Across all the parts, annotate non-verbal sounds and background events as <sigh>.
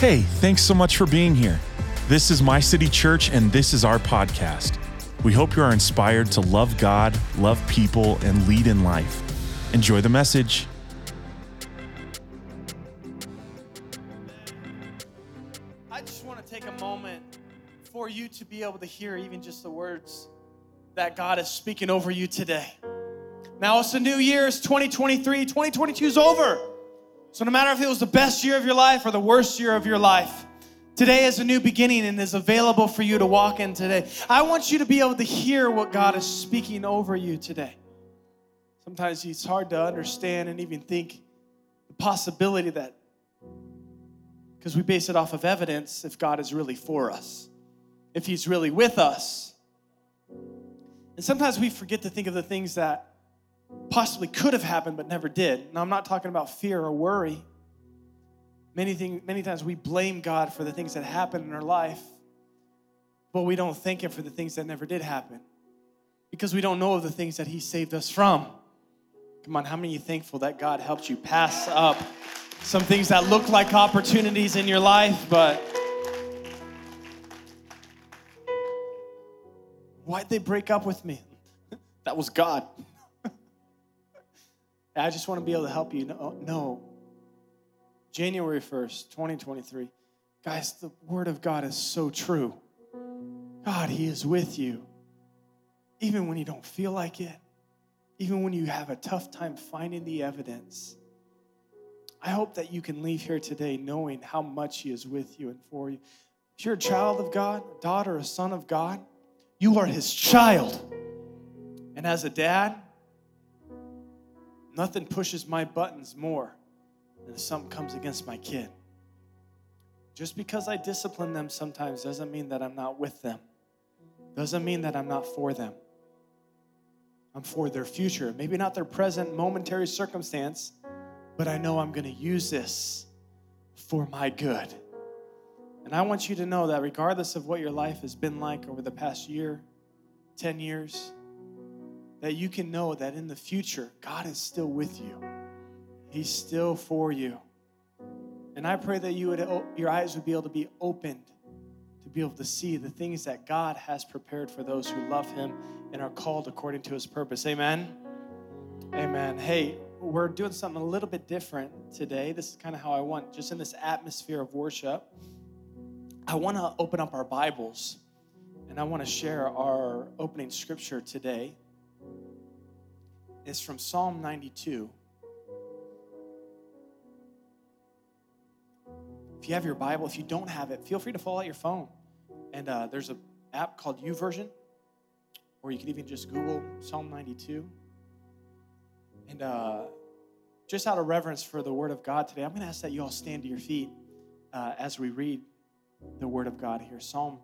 Hey, thanks so much for being here. This is My City Church, and this is our podcast. We hope you are inspired to love God, love people, and lead in life. Enjoy the message. I just want to take a moment for you to be able to hear even just the words that God is speaking over you today. Now it's a new year, it's 2023, 2022 is over. So no matter if it was the best year of your life or the worst year of your life, today is a new beginning and is available for you to walk in today. I want you to be able to hear what God is speaking over you today. Sometimes it's hard to understand and even think the possibility that because we base it off of evidence if God is really for us, if He's really with us. And sometimes we forget to think of the things that possibly could have happened but never did. Now, I'm not talking about fear or worry. Many, thing, many times we blame God for the things that happened in our life, but we don't thank Him for the things that never did happen because we don't know of the things that He saved us from. Come on, how many are thankful that God helped you pass up some things that look like opportunities in your life, but why'd they break up with me? <laughs> that was God. I just want to be able to help you. No. January 1st, 2023. Guys, the Word of God is so true. God, He is with you. Even when you don't feel like it, even when you have a tough time finding the evidence. I hope that you can leave here today knowing how much He is with you and for you. If you're a child of God, a daughter, a son of God, you are His child. And as a dad, Nothing pushes my buttons more than if something comes against my kid. Just because I discipline them sometimes doesn't mean that I'm not with them, doesn't mean that I'm not for them. I'm for their future. Maybe not their present momentary circumstance, but I know I'm going to use this for my good. And I want you to know that regardless of what your life has been like over the past year, 10 years, that you can know that in the future, God is still with you. He's still for you. And I pray that you would your eyes would be able to be opened to be able to see the things that God has prepared for those who love him and are called according to his purpose. Amen. Amen. Hey, we're doing something a little bit different today. This is kind of how I want, just in this atmosphere of worship. I want to open up our Bibles and I want to share our opening scripture today is from Psalm 92. If you have your Bible, if you don't have it, feel free to pull out your phone. And uh, there's an app called YouVersion, or you can even just Google Psalm 92. And uh, just out of reverence for the Word of God today, I'm going to ask that you all stand to your feet uh, as we read the Word of God here. Psalm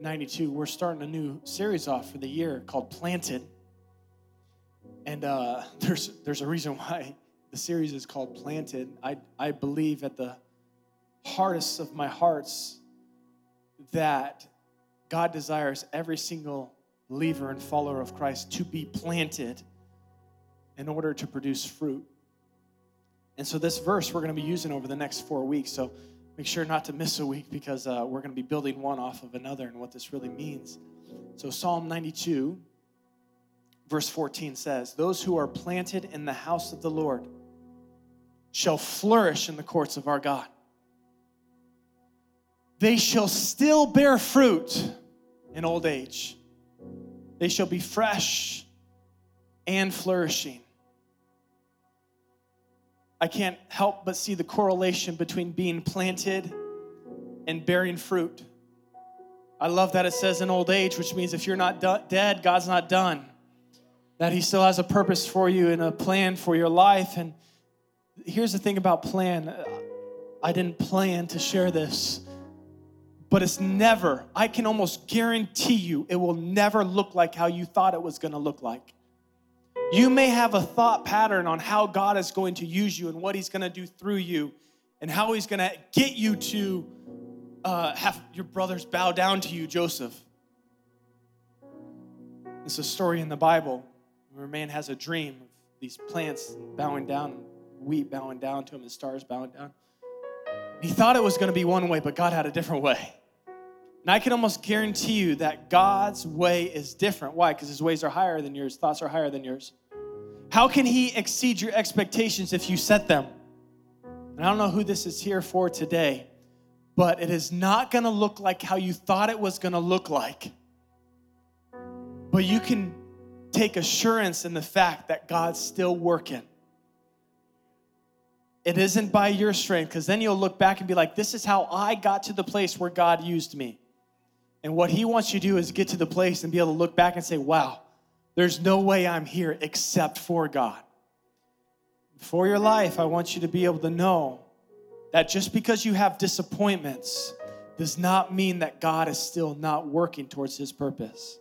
92. We're starting a new series off for the year called Planted. And uh, <laughs> there's, there's a reason why the series is called Planted. I, I believe at the hardest of my hearts that God desires every single believer and follower of Christ to be planted in order to produce fruit. And so, this verse we're going to be using over the next four weeks. So, make sure not to miss a week because uh, we're going to be building one off of another and what this really means. So, Psalm 92 verse 14 says, Those who are planted in the house of the Lord shall flourish in the courts of our God. They shall still bear fruit in old age. They shall be fresh and flourishing. I can't help but see the correlation between being planted and bearing fruit. I love that it says in old age, which means if you're not dead, God's not done that He still has a purpose for you and a plan for your life. And here's the thing about plan I didn't plan to share this, but it's never, I can almost guarantee you, it will never look like how you thought it was gonna look like. You may have a thought pattern on how God is going to use you and what He's gonna do through you and how He's gonna get you to uh, have your brothers bow down to you, Joseph. It's a story in the Bible where man has a dream of these plants bowing down, and wheat bowing down to him, and stars bowing down. He thought it was going to be one way, but God had a different way. And I can almost guarantee you that God's way is different. Why? Because his ways are higher than yours, thoughts are higher than yours. How can he exceed your expectations if you set them? And I don't know who this is here for today, but it is not going to look like how you thought it was going to look like. But you can take assurance in the fact that God's still working. It isn't by your strength, because then you'll look back and be like, this is how I got to the place where God used me. And what He wants you to do is get to the place and be able to look back and say, wow, there's no way I'm here except for God. For your life, I want you to be able to know that just because you have disappointments does not mean that God is still not working towards His purpose.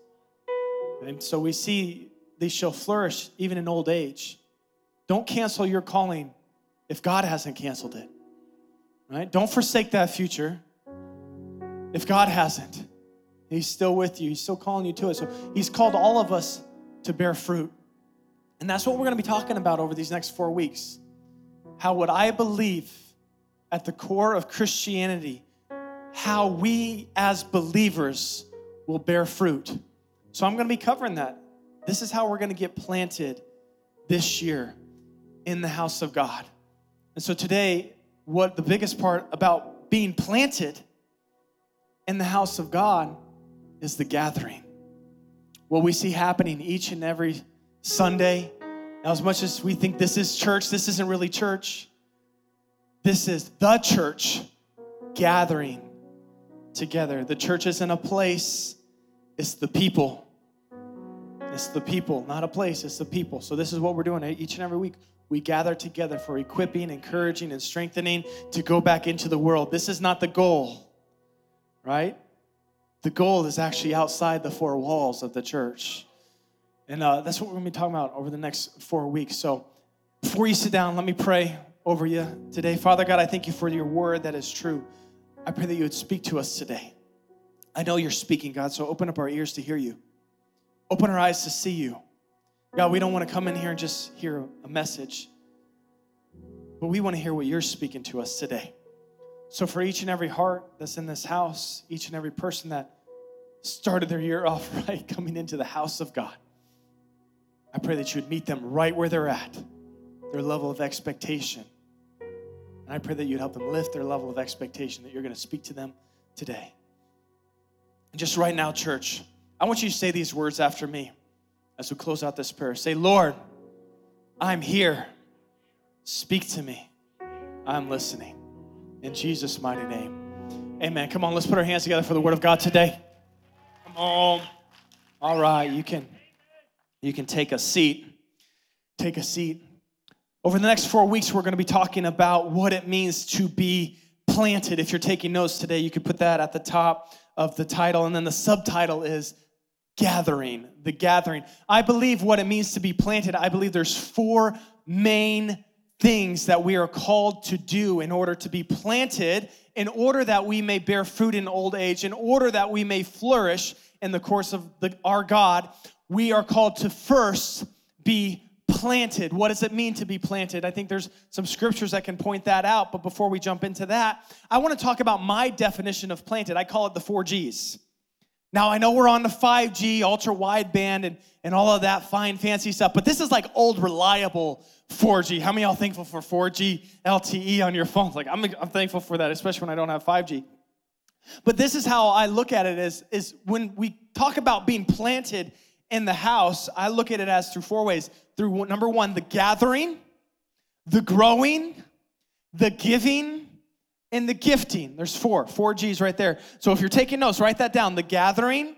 And so we see they shall flourish even in old age. Don't cancel your calling if God hasn't canceled it. Right? Don't forsake that future if God hasn't. He's still with you. He's still calling you to it. So he's called all of us to bear fruit. And that's what we're going to be talking about over these next 4 weeks. How what I believe at the core of Christianity, how we as believers will bear fruit. So I'm going to be covering that. This is how we're going to get planted this year in the house of God. And so today, what the biggest part about being planted in the house of God is the gathering. What we see happening each and every Sunday. Now, as much as we think this is church, this isn't really church. This is the church gathering together. The church isn't a place, it's the people. It's the people, not a place, it's the people. So, this is what we're doing each and every week we gather together for equipping, encouraging, and strengthening to go back into the world. This is not the goal, right? The goal is actually outside the four walls of the church. And uh, that's what we're going to be talking about over the next four weeks. So before you sit down, let me pray over you today. Father God, I thank you for your word that is true. I pray that you would speak to us today. I know you're speaking, God, so open up our ears to hear you, open our eyes to see you. God, we don't want to come in here and just hear a message, but we want to hear what you're speaking to us today. So, for each and every heart that's in this house, each and every person that started their year <laughs> off right, coming into the house of God, I pray that you would meet them right where they're at, their level of expectation. And I pray that you'd help them lift their level of expectation, that you're going to speak to them today. And just right now, church, I want you to say these words after me as we close out this prayer. Say, Lord, I'm here. Speak to me. I'm listening. In Jesus' mighty name. Amen. Come on, let's put our hands together for the word of God today. Come on. All right, you can you can take a seat. Take a seat. Over the next 4 weeks we're going to be talking about what it means to be planted. If you're taking notes today, you could put that at the top of the title and then the subtitle is gathering, the gathering. I believe what it means to be planted, I believe there's four main things that we are called to do in order to be planted, in order that we may bear fruit in old age, in order that we may flourish in the course of the, our God. We are called to first be planted. What does it mean to be planted? I think there's some scriptures that can point that out, but before we jump into that, I want to talk about my definition of planted. I call it the four G's. Now, I know we're on the 5G, ultra wideband, and, and all of that fine, fancy stuff, but this is like old, reliable 4G. How many y'all thankful for 4G LTE on your phones? Like, I'm, I'm thankful for that, especially when I don't have 5G. But this is how I look at it is, is when we talk about being planted in the house, I look at it as through four ways. Through number one, the gathering, the growing, the giving, and the gifting. There's four, four G's right there. So if you're taking notes, write that down. The gathering,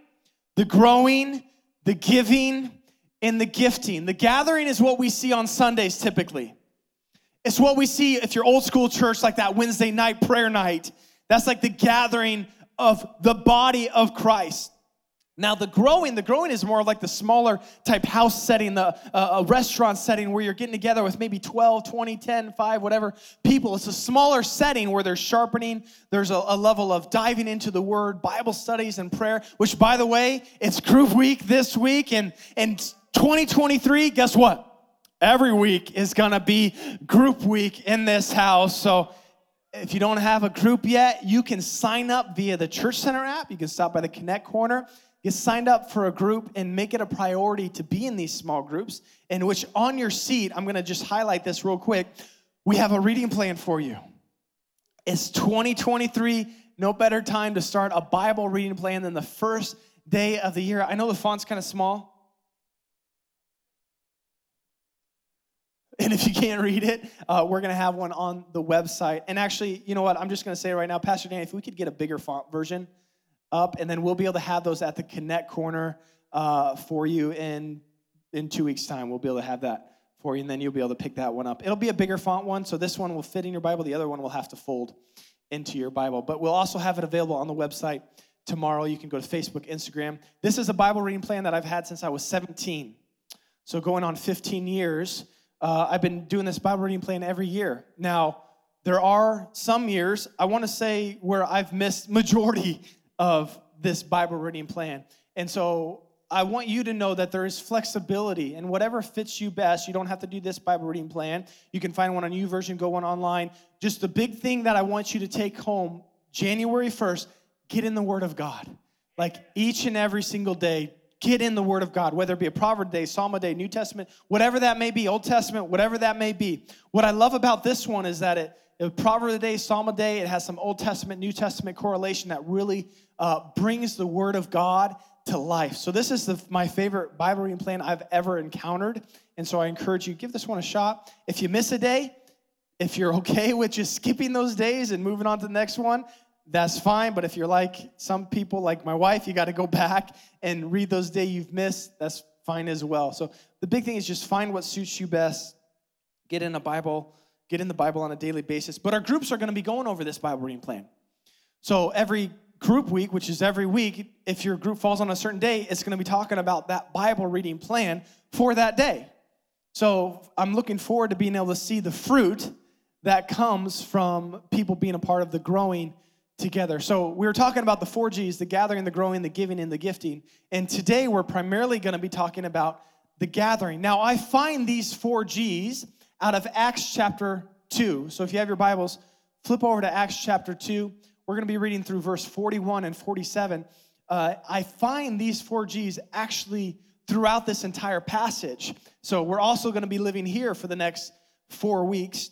the growing, the giving, and the gifting. The gathering is what we see on Sundays typically. It's what we see if you're old school church, like that Wednesday night prayer night. That's like the gathering of the body of Christ. Now, the growing, the growing is more like the smaller type house setting, the uh, a restaurant setting where you're getting together with maybe 12, 20, 10, 5, whatever people. It's a smaller setting where there's sharpening, there's a, a level of diving into the word, Bible studies, and prayer, which, by the way, it's group week this week. And, in 2023, guess what? Every week is gonna be group week in this house. So if you don't have a group yet, you can sign up via the Church Center app. You can stop by the Connect Corner, get signed up for a group, and make it a priority to be in these small groups. In which, on your seat, I'm gonna just highlight this real quick. We have a reading plan for you. It's 2023. No better time to start a Bible reading plan than the first day of the year. I know the font's kind of small. And if you can't read it, uh, we're going to have one on the website. And actually, you know what? I'm just going to say right now, Pastor Danny, if we could get a bigger font version up, and then we'll be able to have those at the Connect corner uh, for you in in two weeks' time. We'll be able to have that for you, and then you'll be able to pick that one up. It'll be a bigger font one, so this one will fit in your Bible. The other one will have to fold into your Bible. But we'll also have it available on the website tomorrow. You can go to Facebook, Instagram. This is a Bible reading plan that I've had since I was 17. So going on 15 years. Uh, I've been doing this Bible reading plan every year. Now, there are some years, I want to say, where I've missed majority of this Bible reading plan. And so I want you to know that there is flexibility and whatever fits you best. You don't have to do this Bible reading plan. You can find one on YouVersion, go one online. Just the big thing that I want you to take home January 1st, get in the Word of God. Like each and every single day, get in the Word of God, whether it be a proverb day, psalm a day, New Testament, whatever that may be, Old Testament, whatever that may be. What I love about this one is that it, it proverb of the day, psalm of the day, it has some Old Testament, New Testament correlation that really uh, brings the Word of God to life. So this is the, my favorite Bible reading plan I've ever encountered, and so I encourage you give this one a shot. If you miss a day, if you're <laughs> okay with just skipping those days and moving on to the next one, that's fine. But if you're like some people, like my wife, you got to go back and read those days you've missed. That's fine as well. So the big thing is just find what suits you best. Get in a Bible, get in the Bible on a daily basis. But our groups are going to be going over this Bible reading plan. So every group week, which is every week, if your group falls on a certain day, it's going to be talking about that Bible reading plan for that day. So I'm looking forward to being able to see the fruit that comes from people being a part of the growing together. So we were talking about the four G's the gathering, the growing, the giving, and the gifting. And today we're primarily going to be talking about the gathering. Now, I find these four G's out of Acts chapter 2. So if you have your Bibles, flip over to Acts chapter 2. We're going to be reading through verse 41 and 47. Uh, I find these four G's actually throughout this entire passage. So we're also going to be living here for the next four weeks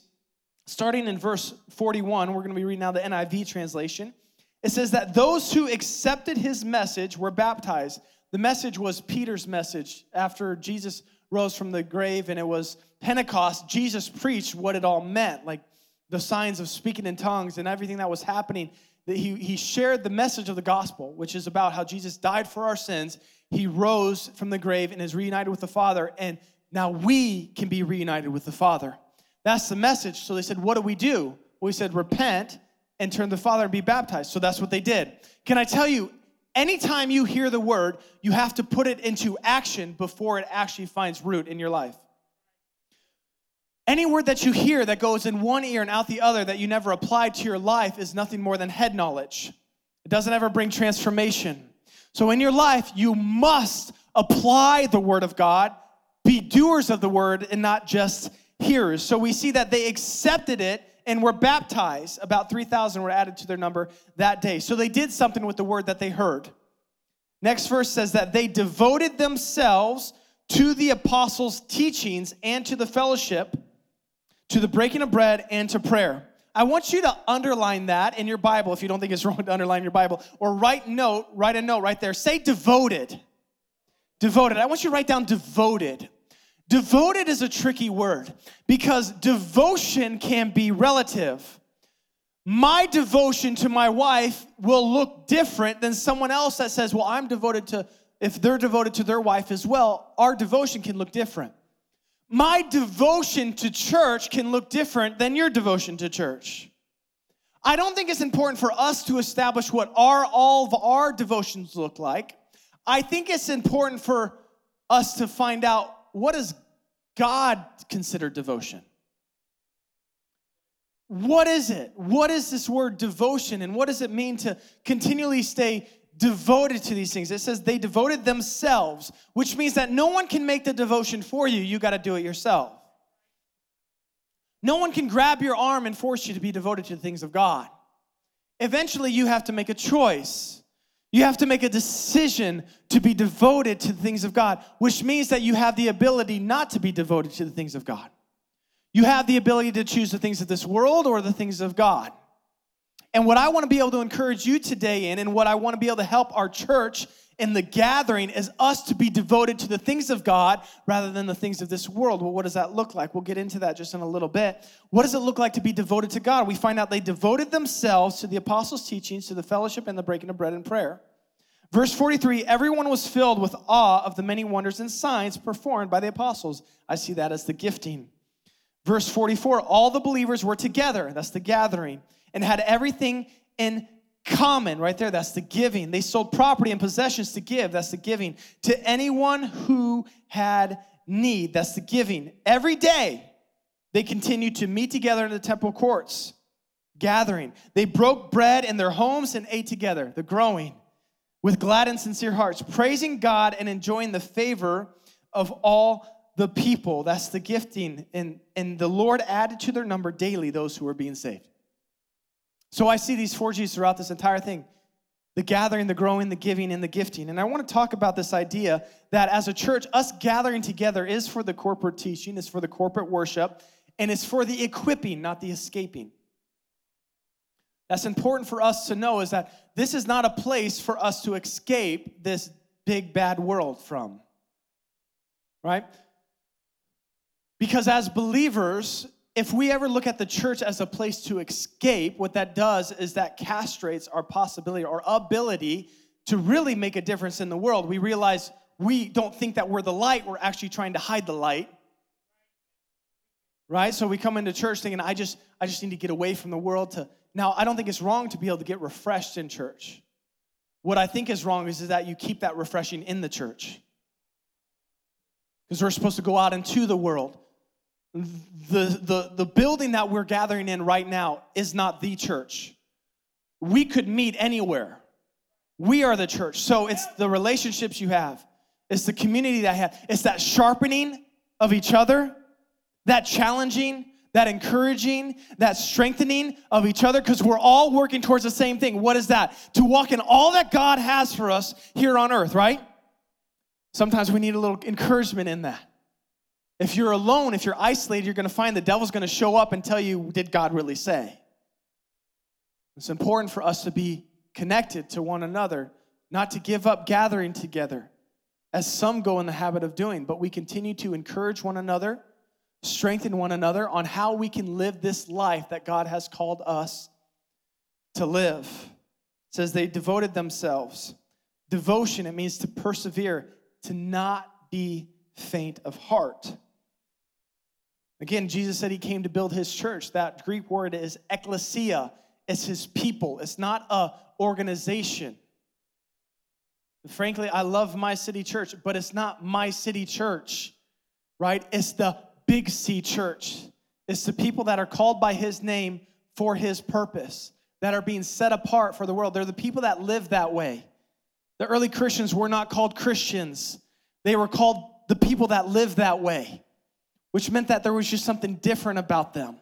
starting in verse 41, we're going to be reading now the NIV translation. It says that those who accepted his message were baptized. The message was Peter's message after Jesus rose from the grave and it was Pentecost. Jesus preached what it all meant, like the signs of speaking in tongues and everything that was happening. That he, he shared the message of the gospel, which is about how Jesus died for our sins. He rose from the grave and is reunited with the Father, and now we can be reunited with the Father. That's the message. So they said, What do we do? We said, Repent and turn to the Father and be baptized. So that's what they did. Can I tell you, anytime you hear the word, you have to put it into action before it actually finds root in your life. Any word that you hear that goes in one ear and out the other that you never applied to your life is nothing more than head knowledge. It doesn't ever bring transformation. So in your life, you must apply the word of God, be doers of the word, and not just hearers. So we see that they accepted it and were baptized. About 3,000 were added to their number that day. So they did something with the word that they heard. Next verse says that they devoted themselves to the apostles' teachings and to the fellowship, to the breaking of bread and to prayer. I want you to underline that in your Bible if you don't think it's <laughs> wrong to underline your Bible, or write note, write a note right there. Say devoted. Devoted. I want you to write down devoted. Devoted is a tricky word because devotion can be relative. My devotion to my wife will look different than someone else that says, Well, I'm devoted to, if they're devoted to their wife as well, our devotion can look different. My devotion to church can look different than your devotion to church. I don't think it's important for us to establish what our, all of our devotions look like. I think it's important for us to find out what does God consider devotion? What is it? What is this word devotion and what does it mean to continually stay devoted to these things? It says they devoted themselves, which means that no one can make the devotion for you. You got to do it yourself. No one can grab your arm and force you to be devoted to the things of God. Eventually, you have to make a choice. You have to make a decision to be devoted to the things of God, which means that you have the ability not to be devoted to the things of God. You have the ability to choose the things of this world or the things of God. And what I want to be able to encourage you today in, and what I want to be able to help our church in the gathering, is us to be devoted to the things of God rather than the things of this world. Well, what does that look like? We'll get into that just in a little bit. What does it look like to be devoted to God? We find out they devoted themselves to the apostles' teachings, to the fellowship, and the breaking of bread and prayer. Verse 43 everyone was filled with awe of the many wonders and signs performed by the apostles. I see that as the gifting. Verse 44 all the believers were together, that's the gathering, and had everything in common, right there, that's the giving. They sold property and possessions to give, that's the giving. To anyone who had need, that's the giving. Every day, they continued to meet together in the temple courts, gathering. They broke bread in their homes and ate together, the growing with glad and sincere hearts, praising God and enjoying the favor of all the people. That's the gifting. And, and the Lord added to their number daily those who were being saved. So I see these four G's throughout this entire thing the gathering, the growing, the giving, and the gifting. And I want to talk about this idea that as a church, us gathering together is for the corporate teaching, is for the corporate worship, and it's for the equipping, not the escaping that's important for us to know is that this is not a place for us to escape this big bad world from. Right? Because as believers, if we ever look at the church as a place to escape, what that does is that castrates our possibility, our ability to really make a difference in the world. We realize we don't think that we're the light, we're actually trying to hide the light. Right? So we come into church thinking, I just, I just need to get away from the world to now, I don't think it's wrong to be able to get refreshed in church. What I think is wrong is, is that you keep that refreshing in the church. Because we're supposed to go out into the world. The, the, the building that we're gathering in right now is not the church. We could meet anywhere. We are the church. So it's the relationships you have, it's the community that I have, it's that sharpening of each other, that challenging, that encouraging, that strengthening of each other, because we're all working towards the same thing. What is that? To walk in all that God has for us here on earth, right? Sometimes we need a little encouragement in that. If you're alone, if you're isolated, you're going to find the devil's going to show up and tell you, Did God really say? It's important for us to be connected to one another, not to give up gathering together, as some go in the habit of doing, but we continue to encourage one another strengthen one another on how we can live this life that God has called us to live. It says they devoted themselves. Devotion, it means to persevere, to not be faint of heart. Again, Jesus said he came to build his church. That Greek word is ecclesia. It's his people. It's not a organization. Frankly, I love my city church, but it's not my city church, right? It's the Big C Church. It's the people that are called by His name for His purpose, that are being set apart for the world. They're the people that live that way. The early Christians were not called Christians, they were called the people that live that way, which meant that there was just something different about them.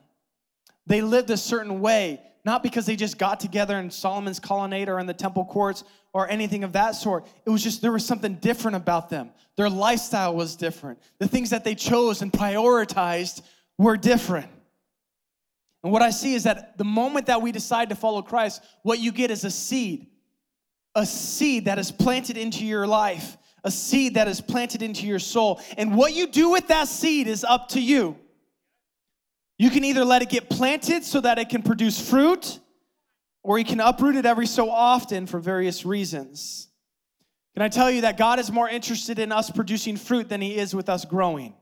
They lived a certain way, not because they just got together in Solomon's colonnade or in the temple courts or anything of that sort. It was just there was something different about them. Their lifestyle was different. The things that they chose and prioritized were different. And what I see is that the moment that we decide to follow Christ, what you get is a seed. A seed that is planted into your life, a seed that is planted into your soul. And what you do with that seed is up to you. You can either let it get planted so that it can produce fruit, or you can uproot it every so often for various reasons. Can I tell you that God is more interested in us producing fruit than He is with us growing?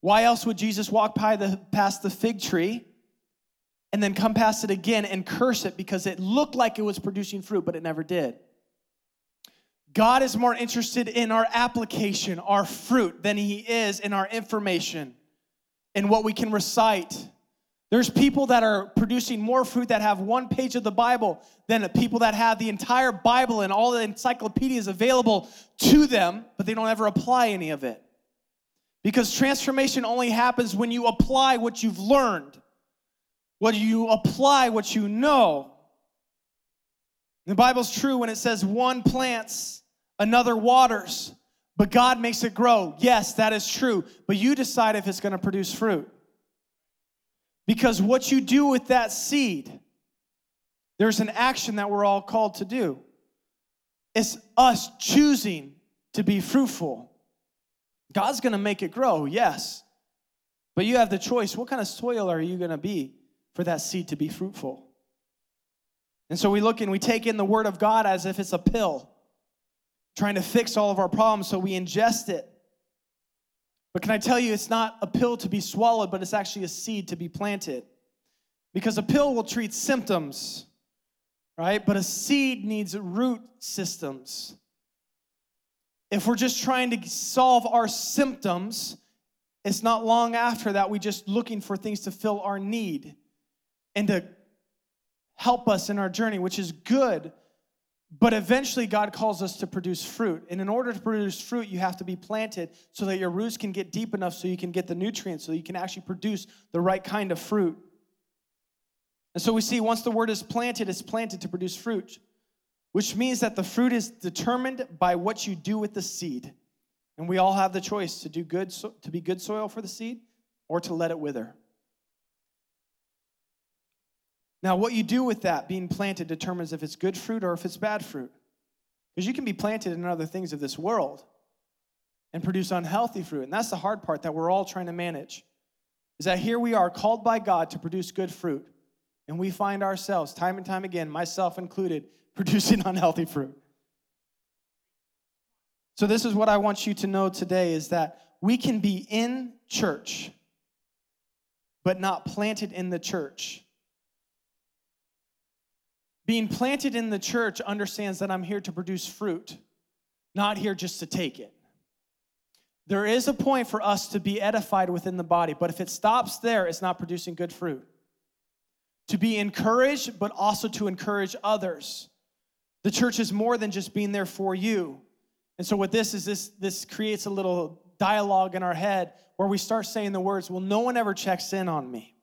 Why else would Jesus walk by the, past the fig tree and then come past it again and curse it because it looked like it was producing fruit, but it never did? God is more interested in our application, our fruit, than He is in our information and what we can recite there's people that are producing more fruit that have one page of the Bible than people that have the entire Bible and all the encyclopedias available to them, but they don't ever apply any of it. Because transformation only happens when you apply what you've learned, when you apply what you know. The Bible's true when it says one plants, another waters, but God makes it grow. Yes, that is true, but you decide if it's going to produce fruit. Because what you do with that seed, there's an action that we're all called to do. It's us choosing to be fruitful. God's gonna make it grow, yes. But you have the choice. What kind of soil are you gonna be for that seed to be fruitful? And so we look and we take in the Word of God as if it's a pill, trying to fix all of our problems, so we ingest it. But can I tell you, it's not a pill to be swallowed, but it's actually a seed to be planted. Because a pill will treat symptoms, right? But a seed needs root systems. If we're just trying to solve our symptoms, it's not long after that we just looking for things to fill our need and to help us in our journey, which is good. But eventually, God calls us to produce fruit. And in order to produce fruit, you have to be planted so that your roots can get deep enough so you can get the nutrients, so you can actually produce the right kind of fruit. And so we see once the word is planted, it's planted to produce fruit, which means that the fruit is determined by what you do with the seed. And we all have the choice to do good to be good soil for the seed or to let it wither. Now, what you do with that being planted determines if it's good fruit or if it's bad fruit. Because you can be planted in other things of this world and produce unhealthy fruit. And that's the hard part that we're all trying to manage. Is that here we are called by God to produce good fruit. And we find ourselves, time and time again, myself included, <laughs> producing unhealthy fruit. So this is what I want you to know today is that we can be in church but not planted in the church. Being planted in the church understands that I'm here to produce fruit, not here just to take it. There is a point for us to be edified within the body, but if it stops there, it's not producing good fruit to be encouraged, but also to encourage others. The church is more than just being there for you. And so, what this is, this, this creates a little dialogue in our head where we start saying the words, Well, no one ever checks in on me.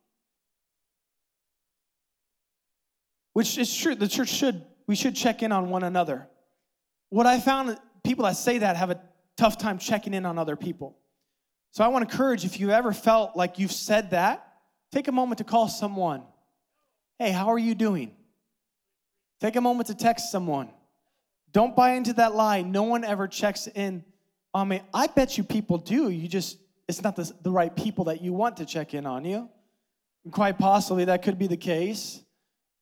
Which is true. The church should, we should check in on one another. What I found, people that say that have a tough time checking in on other people. So I want to encourage if you ever felt like you've said that, take a moment to call someone Hey, how are you doing? Take a moment to text someone. Don't buy into that lie. No one ever checks in on me. I bet you people do. You just, it's not the, the right people that you want to check in on you. Quite possibly that could be the case.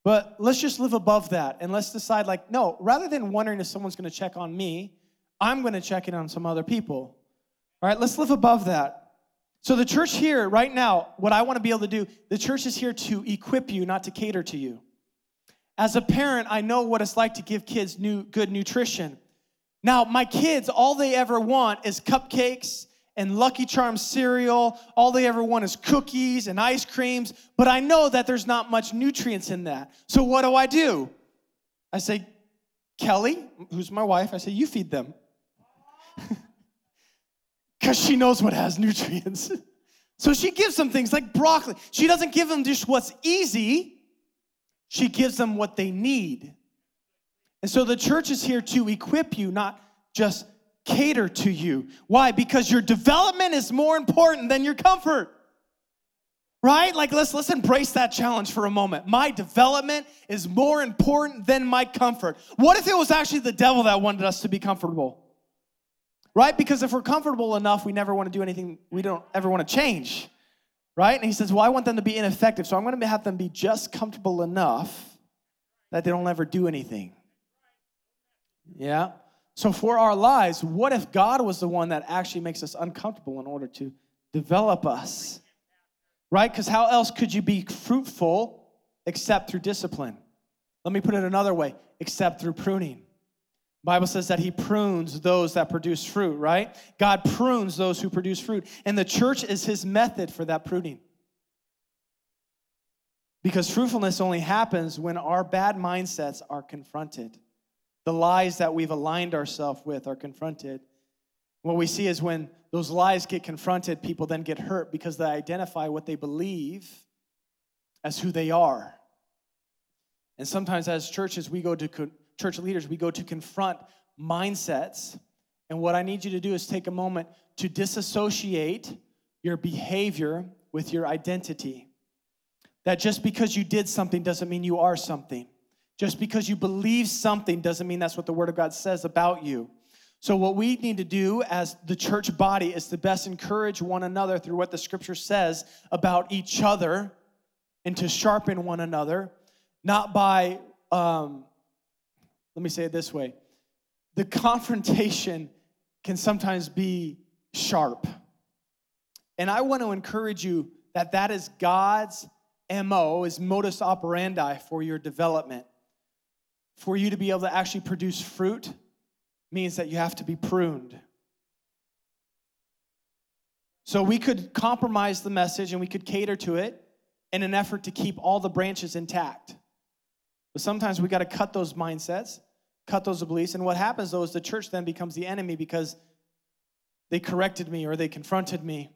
But let's just live above that and let's decide, like, no, rather than wondering if someone's gonna check on me, I'm gonna check in on some other people. All right, let's live above that. So, the church here, right now, what I want to be able to do, the church is here to equip you, not to cater to you. As a parent, I know what it's like to give kids new, good nutrition. Now, my kids, all they ever want is cupcakes and Lucky Charms cereal. All they ever want is cookies and ice creams. But I know that there's not much nutrients in that. So, what do I do? I say, Kelly, who's my wife, I say, you feed them. <laughs> because she knows what has nutrients. <laughs> so she gives them things like broccoli. She doesn't give them just what's easy, she gives them what they need. And so the church is here to equip you, not just cater to you. Why? Because your development is more important than your comfort. Right? Like let's let's embrace that challenge for a moment. My development is more important than my comfort. What if it was actually the devil that wanted us to be comfortable? right? Because if we're comfortable enough, we never want to do anything, we don't ever want to change, right? And he says, Well, I want them to be ineffective, so I'm going to have them be just comfortable enough that they don't ever do anything. Yeah? So, for our lives, what if God was the one that actually makes us uncomfortable in order to develop us? Right? Because how else could you be fruitful except through discipline? Let me put it another way except through pruning. Bible says that he prunes those that produce fruit, right? God prunes those who produce fruit. And the church is his method for that pruning. Because fruitfulness only happens when our bad mindsets are confronted. The lies that we've aligned ourselves with are confronted. What we see is when those lies get confronted, people then get hurt because they identify what they believe as who they are. And sometimes, as churches, we go to church leaders, we go to confront mindsets. And what I need you to do is take a moment to disassociate your behavior with your identity. That just because you did something doesn't mean you are something. Just because you believe something doesn't mean that's what the Word of God says about you. So, what we need to do as the church body is to best encourage one another through what the scripture says about each other and to sharpen one another, not by, um, let me say it this way the confrontation can sometimes be sharp. And I want to encourage you that that is God's MO, is modus operandi for your development. For you to be able to actually produce fruit means that you have to be pruned. So we could compromise the message and we could cater to it in an effort to keep all the branches intact. But sometimes we got to cut those mindsets, cut those beliefs. And what happens though is the church then becomes the enemy because they corrected me or they confronted me.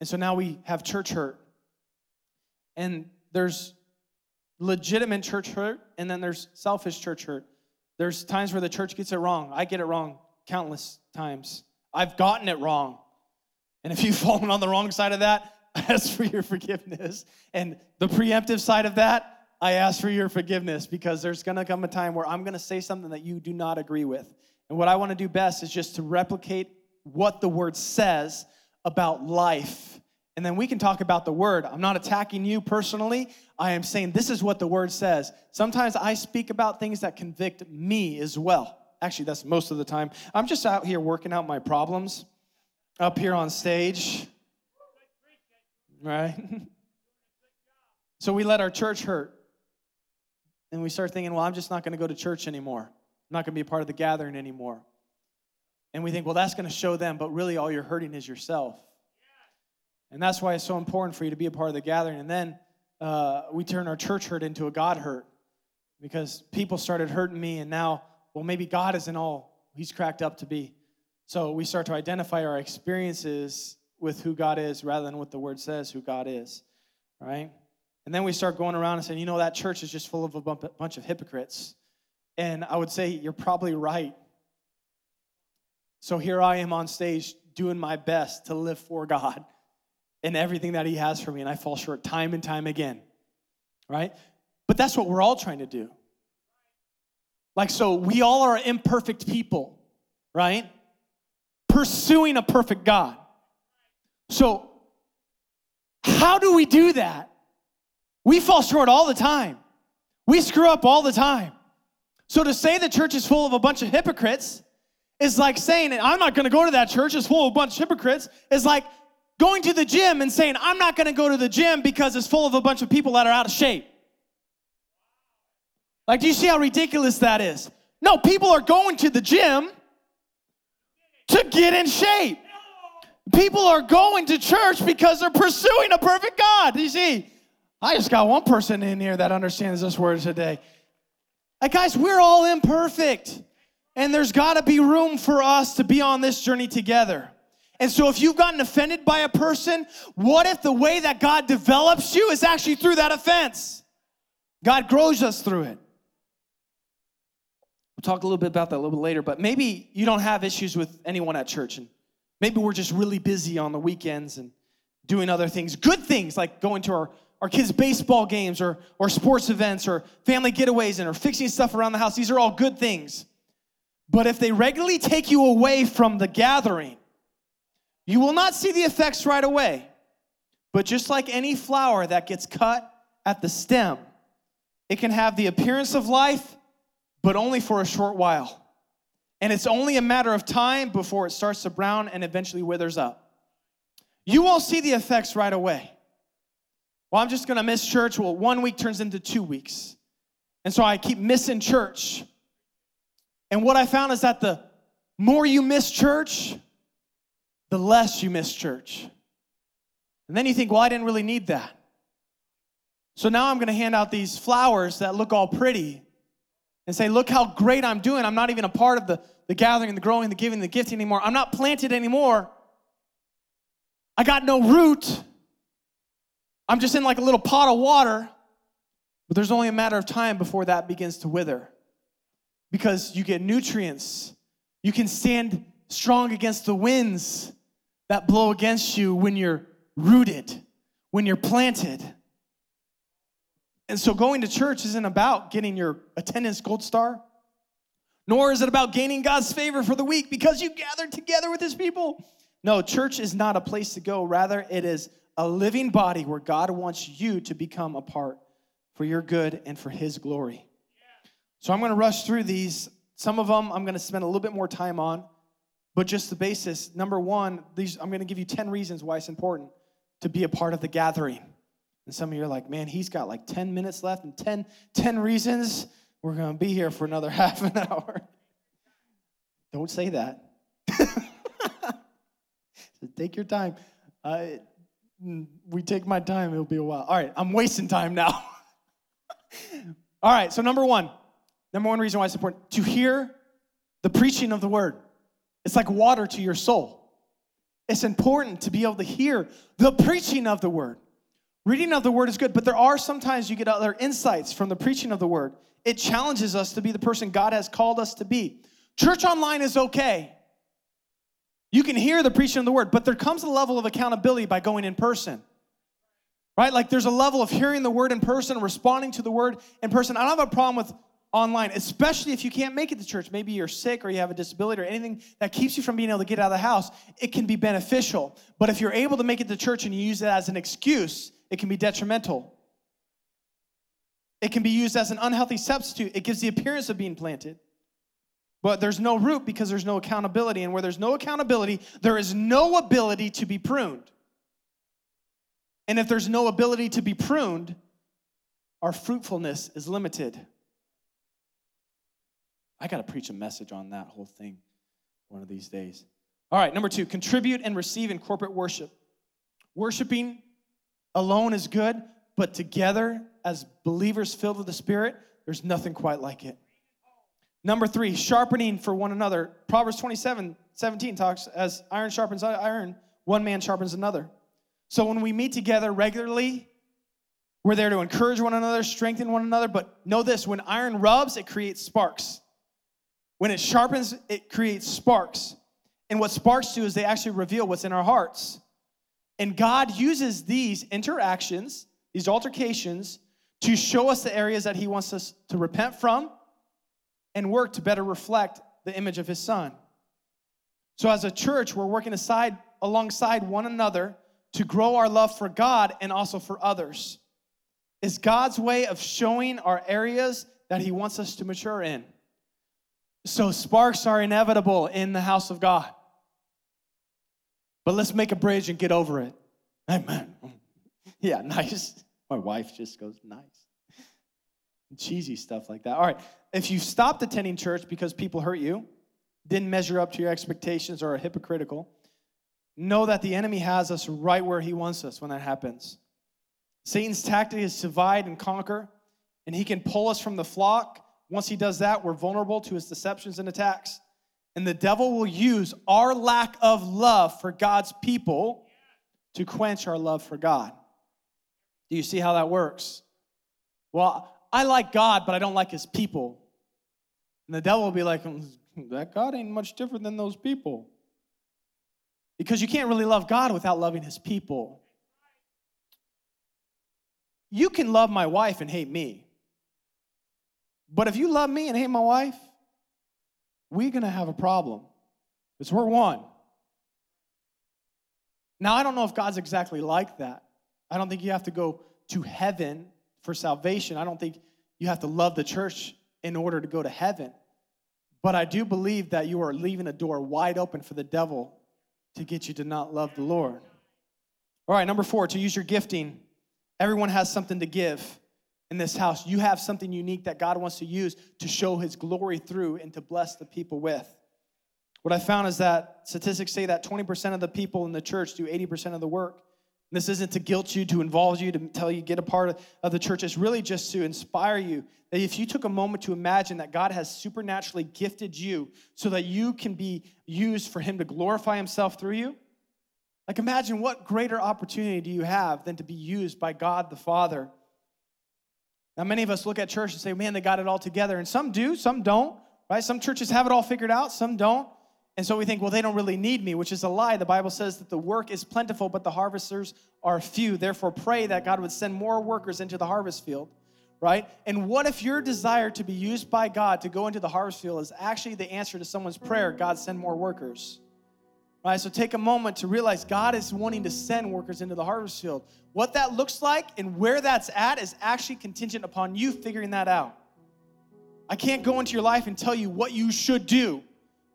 And so now we have church hurt. And there's legitimate church hurt, and then there's selfish church hurt. There's times where the church gets it wrong. I get it wrong countless times. I've gotten it wrong. And if you've <laughs> fallen on the wrong side of that, I ask for your forgiveness. And the preemptive side of that, I ask for your forgiveness because there's gonna come a time where I'm gonna say something that you do not agree with. And what I wanna do best is just to replicate what the word says about life. And then we can talk about the word. I'm not attacking you personally. I am saying this is what the word says. Sometimes I speak about things that convict me as well. Actually, that's most of the time. I'm just out here working out my problems up here on stage. Right? <laughs> so we let our church hurt. And we start thinking, well, I'm just not going to go to church anymore. I'm not going to be a part of the gathering anymore. And we think, well, that's going to show them, but really all you're hurting is yourself. And that's why it's so important for you to be a part of the gathering. And then uh, we turn our church hurt into a God hurt because people started hurting me, and now, well, maybe God isn't all he's cracked up to be. So we start to identify our experiences with who God is rather than what the word says who God is, right? And then we start going around and saying, you know, that church is just full of a bunch of hypocrites. And I would say, you're probably right. So here I am on stage doing my best to live for God and everything that He has for me, and I fall short time and time again, right? But that's what we're all trying to do. Like, so we all are imperfect people, right? Pursuing a perfect God. So, how do we do that? We fall short all the time. We screw up all the time. So, to say the church is full of a bunch of hypocrites is like saying, I'm not gonna go to that church, it's full of a bunch of hypocrites, is like going to the gym and saying, I'm not gonna go to the gym because it's full of a bunch of people that are out of shape. Like, do you see how ridiculous that is? No, people are going to the gym to get in shape. People are going to church because they're pursuing a perfect God. Do you see? I just got one person in here that understands this word today. Like, guys, we're all imperfect. And there's got to be room for us to be on this journey together. And so, if you've gotten offended by a person, what if the way that God develops you is actually through that offense? God grows us through it. We'll talk a little bit about that a little bit later, but maybe you don't have issues with anyone at church, and maybe we're just really busy on the weekends and doing other things, good things like going to our, our kids' baseball games or, or sports events or family getaways and or fixing stuff around the house. These are all good things. But if they regularly take you away from the gathering, you will not see the effects right away. But just like any flower that gets cut at the stem, it can have the appearance of life but only for a short while. And it's only a matter of time before it starts to brown and eventually withers up. You won't see the effects right away. Well, I'm just gonna miss church. Well, one week turns into two weeks. And so I keep missing church. And what I found is that the more you miss church, the less you miss church. And then you think, well, I didn't really need that. So now I'm gonna hand out these flowers that look all pretty and say, Look how great I'm doing. I'm not even a part of the, the gathering, the growing, the giving, the gifting anymore. I'm not planted anymore. I got no root. I'm just in like a little pot of water. But there's only a matter of time before that begins to wither because you get nutrients. You can stand strong against the winds that blow against you when you're rooted, when you're planted. And so going to church isn't about getting your attendance gold star, nor is it about gaining God's favor for the week because you gathered together with his people. No, church is not a place to go. Rather, it is a living body where God wants you to become a part for your good and for his glory. So I'm going to rush through these. Some of them I'm going to spend a little bit more time on, but just the basis. Number one, these I'm going to give you 10 reasons why it's important to be a part of the gathering. And some of you are like, man, he's got like 10 minutes left and 10, 10 reasons. We're going to be here for another <laughs> half an hour. Don't say that. <laughs> take your time. Uh, we take my time, it'll be a while. All right, I'm wasting time now. <laughs> All right, so number one, number one reason why it's important to hear the preaching of the word. It's like water to your soul. It's important to be able to hear the preaching of the word. Reading of the word is good, but there are sometimes you get other insights from the preaching of the word. It challenges us to be the person God has called us to be. Church online is okay. You can hear the preaching of the word, but there comes a level of accountability by going in person. Right? Like there's a level of hearing the word in person, responding to the word in person. I don't have a problem with online, especially if you can't make it to church. Maybe you're sick or you have a disability or anything that keeps you from being able to get out of the house. It can be beneficial. But if you're able to make it to church and you use it as an excuse, it can be detrimental. It can be used as an unhealthy substitute. It gives the appearance of being planted. But there's no root because there's no accountability. And where there's no accountability, there is no ability to be pruned. And if there's no ability to be pruned, our fruitfulness is limited. I got to preach a message on that whole thing one of these days. All right, number two, contribute and receive in corporate worship. Worshiping alone is good, but together as believers filled with the Spirit, there's nothing quite like it. Number three, sharpening for one another. Proverbs 27 17 talks as iron sharpens iron, one man sharpens another. So when we meet together regularly, we're there to encourage one another, strengthen one another. But know this when iron rubs, it creates sparks. When it sharpens, it creates sparks. And what sparks do is they actually reveal what's in our hearts. And God uses these interactions, these altercations, to show us the areas that He wants us to repent from and work to better reflect the image of His Son. So, as a church, we're working aside alongside one another to grow our love for God and also for others. Is God's way of showing our areas that He wants us to mature in. So sparks are inevitable in the house of God. But let's make a bridge and get over it. Amen. <laughs> Yeah, nice. My wife just goes, nice. Cheesy stuff like that. All right. If you stopped attending church because people hurt you, didn't measure up to your expectations, or are hypocritical, know that the enemy has us right where he wants us when that happens. Satan's tactic is to divide and conquer, and he can pull us from the flock. Once he does that, we're vulnerable to his deceptions and attacks. And the devil will use our lack of love for God's people to quench our love for God. Do you see how that works? Well, I like God, but I don't like his people. And the devil will be like, hmm, that God ain't much different than those people. Because you can't really love God without loving his people. You can love my wife and hate me. But if you love me and hate my wife, we're going to have a problem. Because we're one. Now, I don't know if God's exactly like that. I don't think you have to go to heaven for salvation. I don't think you have to love the church in order to go to heaven. But I do believe that you are leaving a door wide open for the devil to get you to not love the Lord. All right, number four, to use your gifting. Everyone has something to give in this house. You have something unique that God wants to use to show his glory through and to bless the people with. What I found is that statistics say that 20% of the people in the church do 80% of the work, This isn't to guilt you, to involve you, to tell you get a part of the church. It's really just to inspire you that if you took a moment to imagine that God has supernaturally gifted you so that you can be used for Him to glorify Himself through you, like imagine what greater opportunity do you have than to be used by God the Father. Now, many of us look at church and say, man, they got it all together. And some do, some don't, right? Some churches have it all figured out, some don't. And so we think, well, they don't really need me, which is a lie. The Bible says that the work is plentiful, but the harvesters are few. Therefore, pray that God would send more workers into the harvest field, right? And what if your desire to be used by God to go into the harvest field is actually the answer to someone's prayer, God, send more workers? So take a moment to realize God is wanting to send workers into the harvest field. What that looks like and where that's at is actually contingent upon you figuring that out. I can't go into your life and tell you what you should do.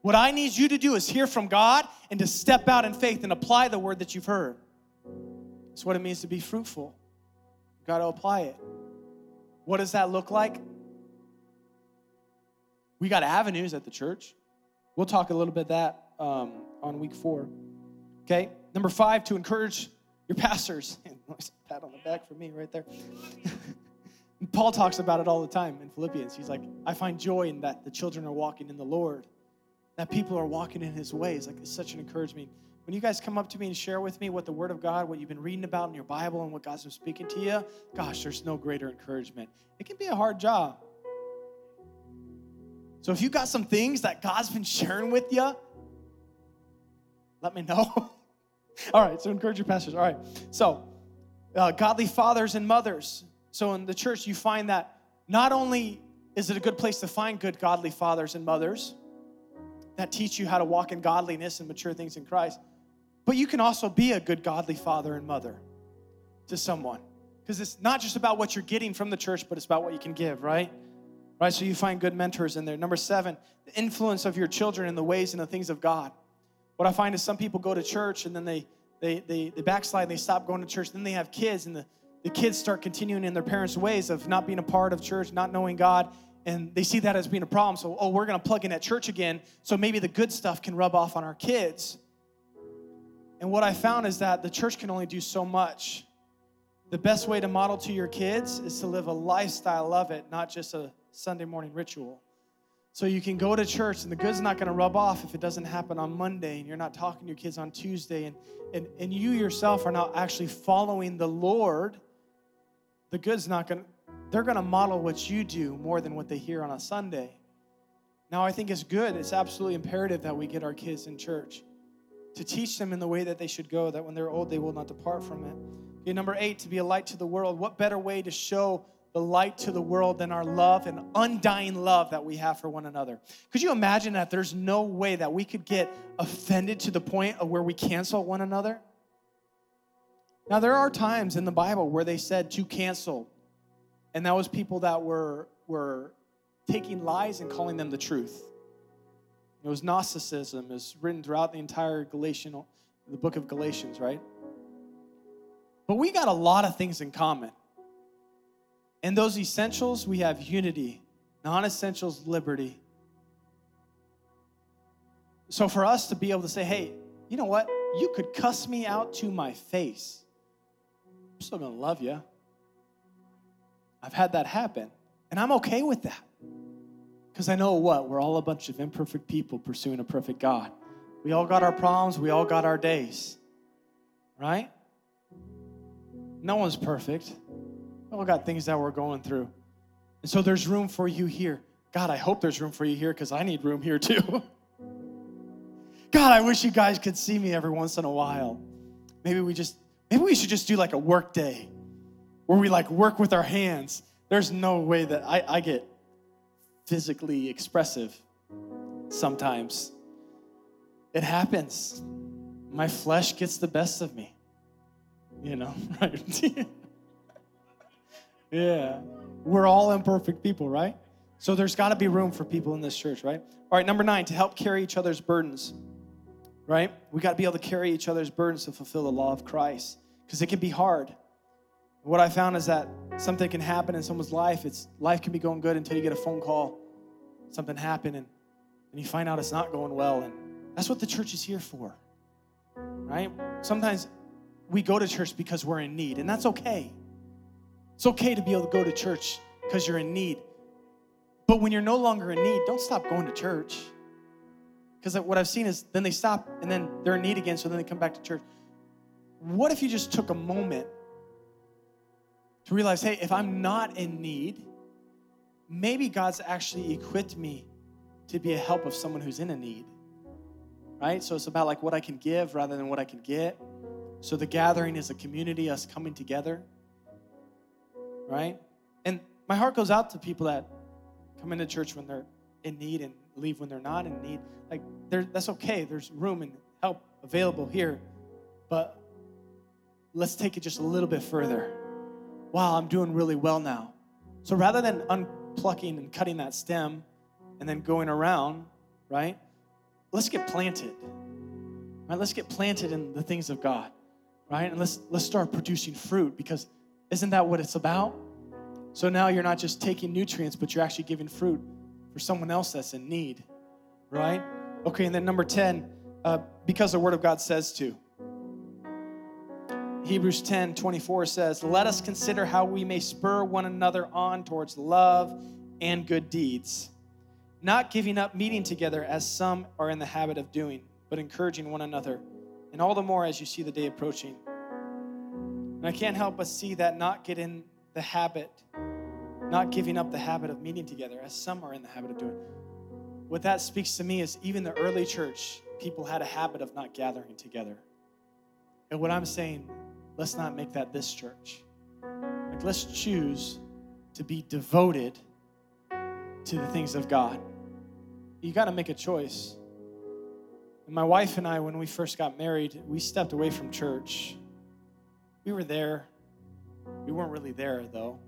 What I need you to do is hear from God and to step out in faith and apply the word that you've heard. That's what it means to be fruitful. You've got to apply it. What does that look like? We got avenues at the church. We'll talk a little bit that um, on week four. Okay. Number five, to encourage your pastors. <laughs> Pat on the back for me right there. <laughs> Paul talks about it all the time in Philippians. He's like, I find joy in that the children are walking in the Lord that people are walking in his ways. Like it's such an encouragement. When you guys come up to me and share with me what the Word of God, what you've been reading about in your Bible, and what God's been speaking to you, gosh, there's no greater encouragement. It can be a hard job. So if you got some things that God's been sharing with you, let me know. <laughs> All right, so encourage your pastors. All right, so uh, godly fathers and mothers. So in the church, you find that not only is it a good place to find good godly fathers and mothers, that teach you how to walk in godliness and mature things in Christ. But you can also be a good, godly father and mother to someone. Because it's not just about what you're getting from the church, but it's about what you can give, right? Right? So you find good mentors in there. Number seven, the influence of your children in the ways and the things of God. What I find is some people go to church and then they they they, they backslide and they stop going to church. Then they have kids and the, the kids start continuing in their parents' ways of not being a part of church, not knowing God, and they see that as being a problem. So, oh, we're going to plug in at church again, so maybe the good stuff can rub off on our kids. And what I found is that the church can only do so much. The best way to model to your kids is to live a lifestyle of it, not just a Sunday morning ritual. So you can go to church and the good's not going to rub off if it doesn't happen on Monday and you're not talking to your kids on Tuesday and, and, and you yourself are not actually following the Lord. The good's not going to they're going to model what you do more than what they hear on a Sunday. Now, I think it's good, it's absolutely imperative that we get our kids in church to teach them in the way that they should go, that when they're old, they will not depart from it. Okay, number eight, to be a light to the world. What better way to show the light to the world than our love and undying love that we have for one another? Could you imagine that there's no way that we could get offended to the point of where we cancel one another? Now, there are times in the Bible where they said to cancel and that was people that were, were taking lies and calling them the truth. It was Gnosticism. It's written throughout the entire Galatian, the book of Galatians, right? But we got a lot of things in common. In those essentials, we have unity. Non essentials, liberty. So for us to be able to say, hey, you know what? You could cuss me out to my face. I'm still gonna love you. I've had that happen, and I'm okay with that. Because I know what? We're all a bunch of imperfect people pursuing a perfect God. We all got our problems, we all got our days, right? No one's perfect. We all got things that we're going through. And so there's room for you here. God, I hope there's room for you here because I need room here too. <laughs> God, I wish you guys could see me every once in a while. Maybe we just, maybe we should just do like a work day where we like work with our hands. There's no way that I, I get physically expressive sometimes. It happens. My flesh gets the best of me. You know, <laughs> right? <laughs> yeah. We're all imperfect people, right? So there's got to be room for people in this church, right? All right, number nine, to help carry each other's burdens, right? We got to be able to carry each other's burdens to fulfill the law of Christ because it can be hard. What I found is that something can happen in someone's life. It's life can be going good until you get a phone call, something happened, and, and you find out it's not going well. And that's what the church is here for. Right? Sometimes we go to church because we're in need, and that's okay. It's okay to be able to go to church because you're in need. But when you're no longer in need, don't stop going to church. Because what I've seen is then they stop and then they're in need again, so then they come back to church. What if you just took a moment to realize, hey, if I'm not in need, maybe God's actually equipped me to be a help of someone who's in a need. Right? So it's about like what I can give rather than what I can get. So the gathering is a community, us coming together. Right? And my heart goes out to people that come into church when they're in need and leave when they're not in need. Like that's okay. There's room and help available here. But let's take it just a little bit further. Wow, I'm doing really well now. So rather than unplucking and cutting that stem and then going around, right? Let's get planted. Right? Let's get planted in the things of God. Right? And let's let's start producing fruit because isn't that what it's about? So now you're not just taking nutrients, but you're actually giving fruit for someone else that's in need. Right? Okay, and then number 10, uh, because the word of God says to. Hebrews 10 24 says, Let us consider how we may spur one another on towards love and good deeds, not giving up meeting together as some are in the habit of doing, but encouraging one another, and all the more as you see the day approaching. And I can't help but see that not getting the habit, not giving up the habit of meeting together as some are in the habit of doing. What that speaks to me is even the early church, people had a habit of not gathering together. And what I'm saying let's not make that this church. Like, let's choose to be devoted to the things of God. You got to make a choice. And my wife and I, when we first got married, we stepped away from church. We were there. We weren't really there, though.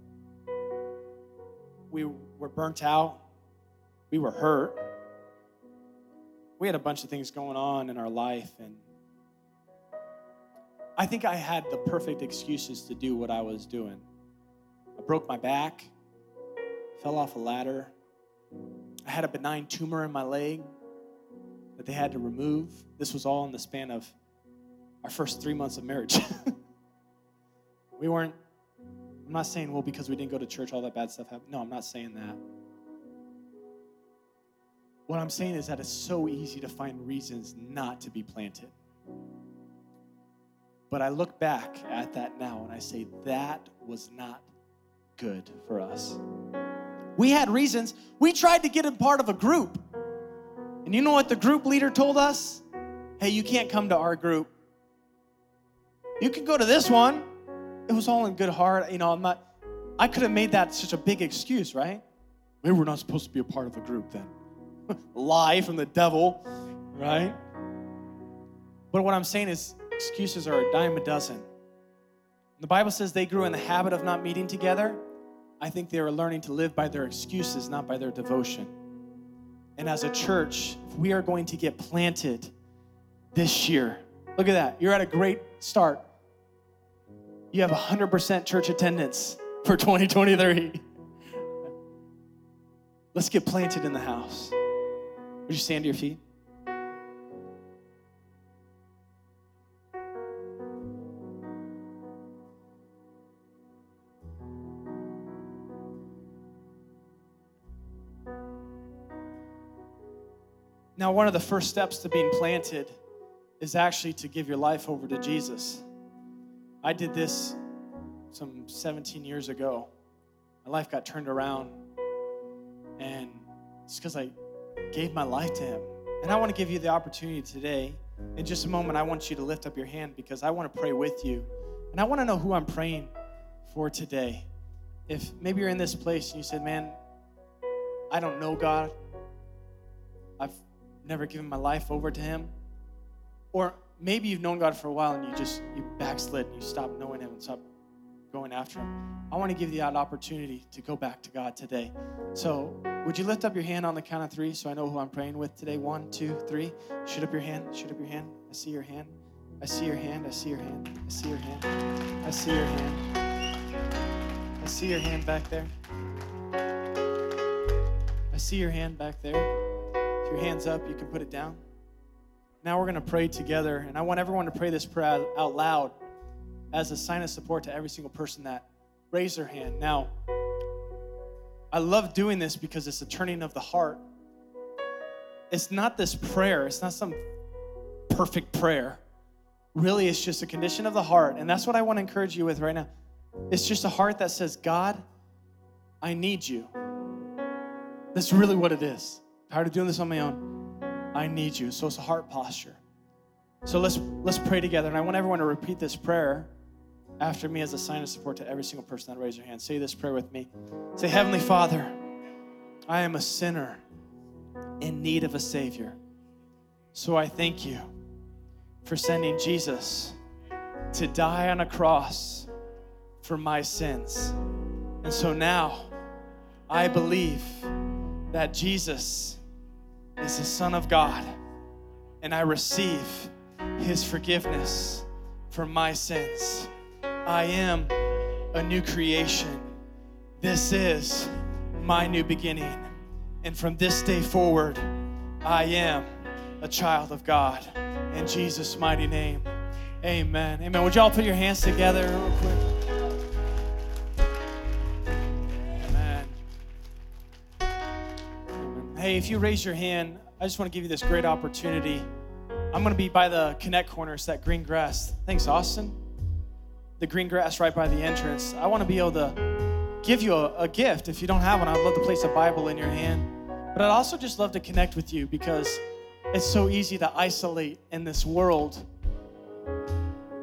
We were burnt out. We were hurt. We had a bunch of things going on in our life, and I think I had the perfect excuses to do what I was doing. I broke my back, fell off a ladder. I had a benign tumor in my leg that they had to remove. This was all in the span of our first three months of marriage. <laughs> we weren't, I'm not saying, well, because we didn't go to church, all that bad stuff happened. No, I'm not saying that. What I'm saying is that it's so easy to find reasons not to be planted. But I look back at that now and I say, that was not good for us. We had reasons. We tried to get a part of a group. And you know what the group leader told us? Hey, you can't come to our group. You can go to this one. It was all in good heart. You know, I'm not, I could have made that such a big excuse, right? Maybe we're not supposed to be a part of the group then. <laughs> Lie from the devil, right? But what I'm saying is, excuses are a dime a dozen. The Bible says they grew in the habit of not meeting together. I think they were learning to live by their excuses, not by their devotion. And as a church, we are going to get planted this year, look at that. You're at a great start. You have 100% church attendance for 2023. Let's get planted in the house. Would you stand to your feet? Now, one of the first steps to being planted is actually to give your life over to Jesus. I did this some 17 years ago. My life got turned around, and it's because I gave my life to Him. And I want to give you the opportunity today. In just a moment, I want you to lift up your hand because I want to pray with you. And I want to know who I'm praying for today. If maybe you're in this place and you said, Man, I don't know God, I've never given my life over to Him. Or maybe you've known God for a while and you just you backslid and you stopped knowing Him and stopped going after Him. I want to give you that opportunity to go back to God today. So, would you lift up your hand on the count of three so I know who I'm praying with today? One, two, three. Shoot up your hand. Shoot up your hand. I see your hand. I see your hand. I see your hand. I see your hand. I see your hand. I see your hand back there. I see your hand back there your hand's up, you can put it down. Now we're going to pray together, and I want everyone to pray this prayer out loud. as a sign of support to every single person that raised their hand. Now, I love doing this because it's a turning of the heart. It's not this prayer, it's not some perfect prayer. Really, it's just a condition of the heart. And that's what I want to encourage you with right now. It's just a heart that says, God, I need you. That's really what it is. Tired of doing this on my own. I need you. So it's a heart posture. So let's let's pray together. And I want everyone to repeat this prayer after me as a sign of support to every single person that raised their hand. Say this prayer with me. Say, Heavenly Father, I am a sinner in need of a Savior. So I thank you for sending Jesus to die on a cross for my sins. And so now I believe that Jesus is the Son of God and I receive his forgiveness for my sins. I am a new creation. This is my new beginning. And from this day forward, I am a child of God. In Jesus' mighty name, amen. Amen. Would y'all put your hands together real quick? If you raise your hand, I just want to give you this great opportunity. I'm going to be by the Connect corners, that green grass. Thanks, Austin. The green grass right by the entrance. I want to be able to give you a, a gift. If you don't have one, I'd love to place a Bible in your hand. But I'd also just love to connect with you because it's so easy to isolate in this world.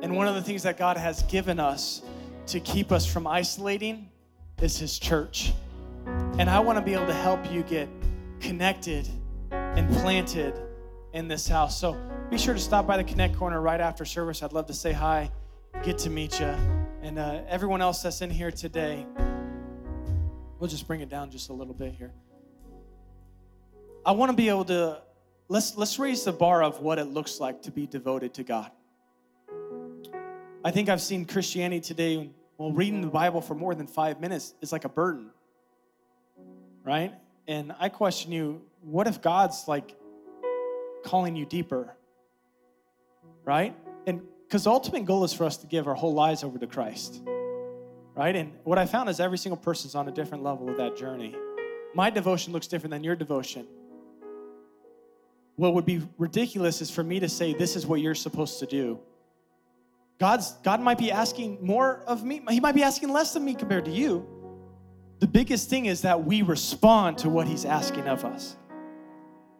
And one of the things that God has given us to keep us from isolating is His church. And I want to be able to help you get connected and planted in this house. So be sure to stop by the Connect Corner right after service. I'd love to say hi, get to meet you. And uh, everyone else that's in here today, we'll just bring it down just a little bit here. I want to be able to let's let's raise the bar of what it looks like to be devoted to God. I think I've seen Christianity today, well, reading the Bible for more than five minutes is like a burden, right? And I question you, what if God's like calling you deeper, right? And because the ultimate goal is for us to give our whole lives over to Christ, right? And what I found is every single person's on a different level of that journey. My devotion looks different than your devotion what would be ridiculous is for me to say, This is what you're supposed to do. God's, God might be asking more of me, He might be asking less of me compared to you. The biggest thing is that we respond to what He's asking of us.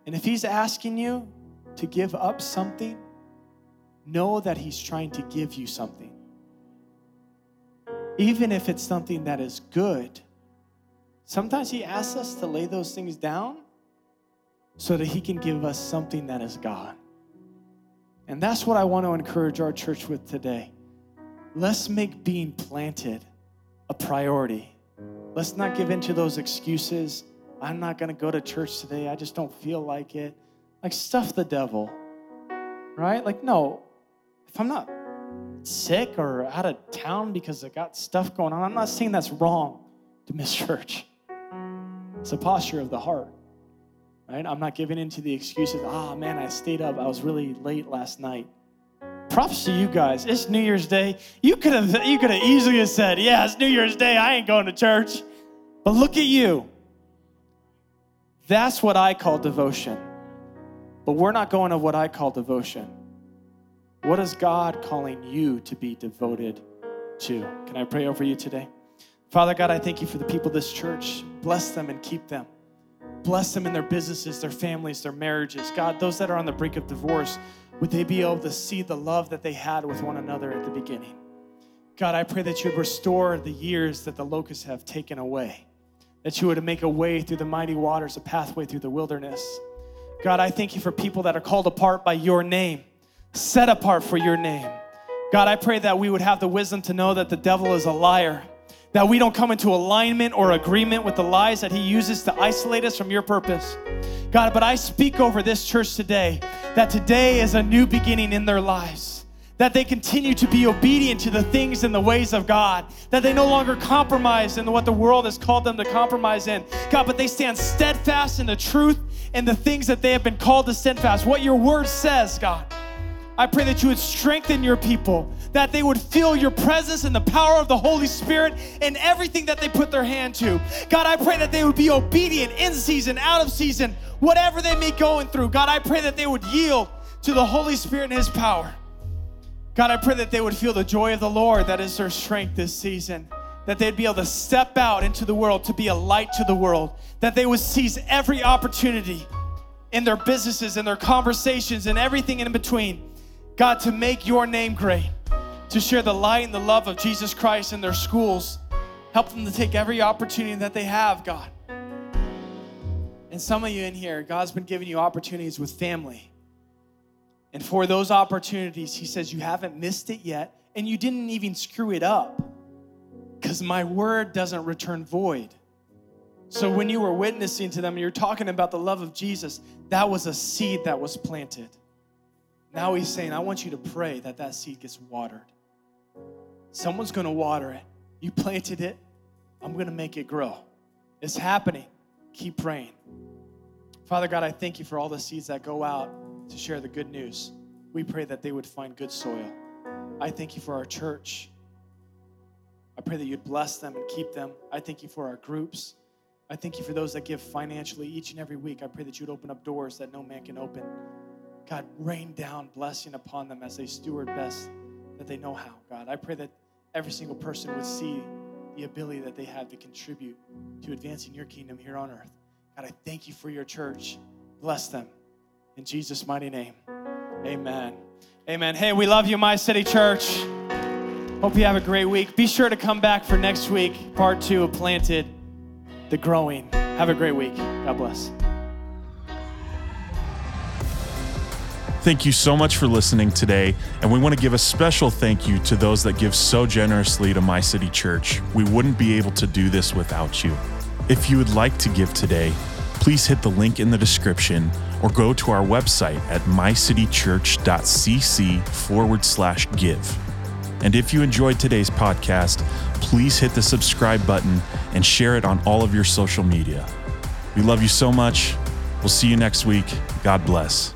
And if He's asking you to give up something, know that He's trying to give you something. Even if it's something that is good, sometimes He asks us to lay those things down so that He can give us something that is God. And that's what I want to encourage our church with today. Let's make being planted a priority. Let's not give in to those excuses. I'm not going to go to church today. I just don't feel like it. Like, stuff the devil, right? Like, no, if I'm not sick or out of town because I got stuff going on, I'm not saying that's wrong to miss <laughs> church. It's a posture of the heart right? I'm not giving in to the excuses. Ah, oh, man, I stayed up. I was really late last night. Props to you guys. It's New Year's Day. You could have you could have easily have said, "Yeah, it's New Year's Day. I ain't going to church." But look at you. That's what I call devotion. But we're not going to what I call devotion. What is God calling you to be devoted to? Can I pray over you today? Father God, I thank you for the people of this church. Bless them and keep them. Bless them in their businesses, their families, their marriages. God, those that are on the brink of divorce, would they be able to see the love that they had with one another at the beginning? God, I pray that you would restore the years that the locusts have taken away, that you would make a way through the mighty waters, a pathway through the wilderness. God, I thank you for people that are called apart by your name, set apart for your name. God, I pray that we would have the wisdom to know that the devil is a liar that we don't come into alignment or agreement with the lies that He uses to isolate us from your purpose. God, but I speak over this church today that today is a new beginning in their lives. That they continue to be obedient to the things and the ways of God. That they no longer compromise in what the world has called them to compromise in. God, but they stand steadfast in the truth and the things that they have been called to steadfast. What your word says, God. I pray that you would strengthen your people, that they would feel your presence and the power of the Holy Spirit in everything that they put their hand to. God, I pray that they would be obedient in season, out of season, whatever they may be going through. God, I pray that they would yield to the Holy Spirit and His power. God, I pray that they would feel the joy of the Lord that is their strength this season. That they'd be able to step out into the world to be a light to the world. That they would seize every opportunity in their businesses, in their conversations, and everything in between God, to make your name great, to share the light and the love of Jesus Christ in their schools. Help them to take every opportunity that they have, God. And some of you in here, God's been giving you opportunities with family. And for those opportunities, He says, You haven't missed it yet, and you didn't even screw it up because my word doesn't return void. So when you were witnessing to them, and you're talking about the love of Jesus, that was a seed that was planted. Now he's saying, I want you to pray that that seed gets watered. Someone's going to water it. You planted it, I'm going to make it grow. It's happening. Keep praying. Father God, I thank you for all the seeds that go out to share the good news. We pray that they would find good soil. I thank you for our church. I pray that you'd bless them and keep them. I thank you for our groups. I thank you for those that give financially each and every week. I pray that you'd open up doors that no man can open. God, rain down blessing upon them as they steward best that they know how, God. I pray that every single person would see the ability that they have to contribute to advancing your kingdom here on earth. God, I thank you for your church. Bless them. In Jesus' mighty name, amen. Amen. Hey, we love you, My City Church. Hope you have a great week. Be sure to come back for next week, part two of Planted, the Growing. Have a great week. God bless. Thank you so much for listening today, and we want to give a special thank you to those that give so generously to My City Church. We wouldn't be able to do this without you. If you would like to give today, please hit the link in the description or go to our website at mycitychurch.cc forward slash give. And if you enjoyed today's podcast, please hit the subscribe button and share it on all of your social media. We love you so much. We'll see you next week. God bless.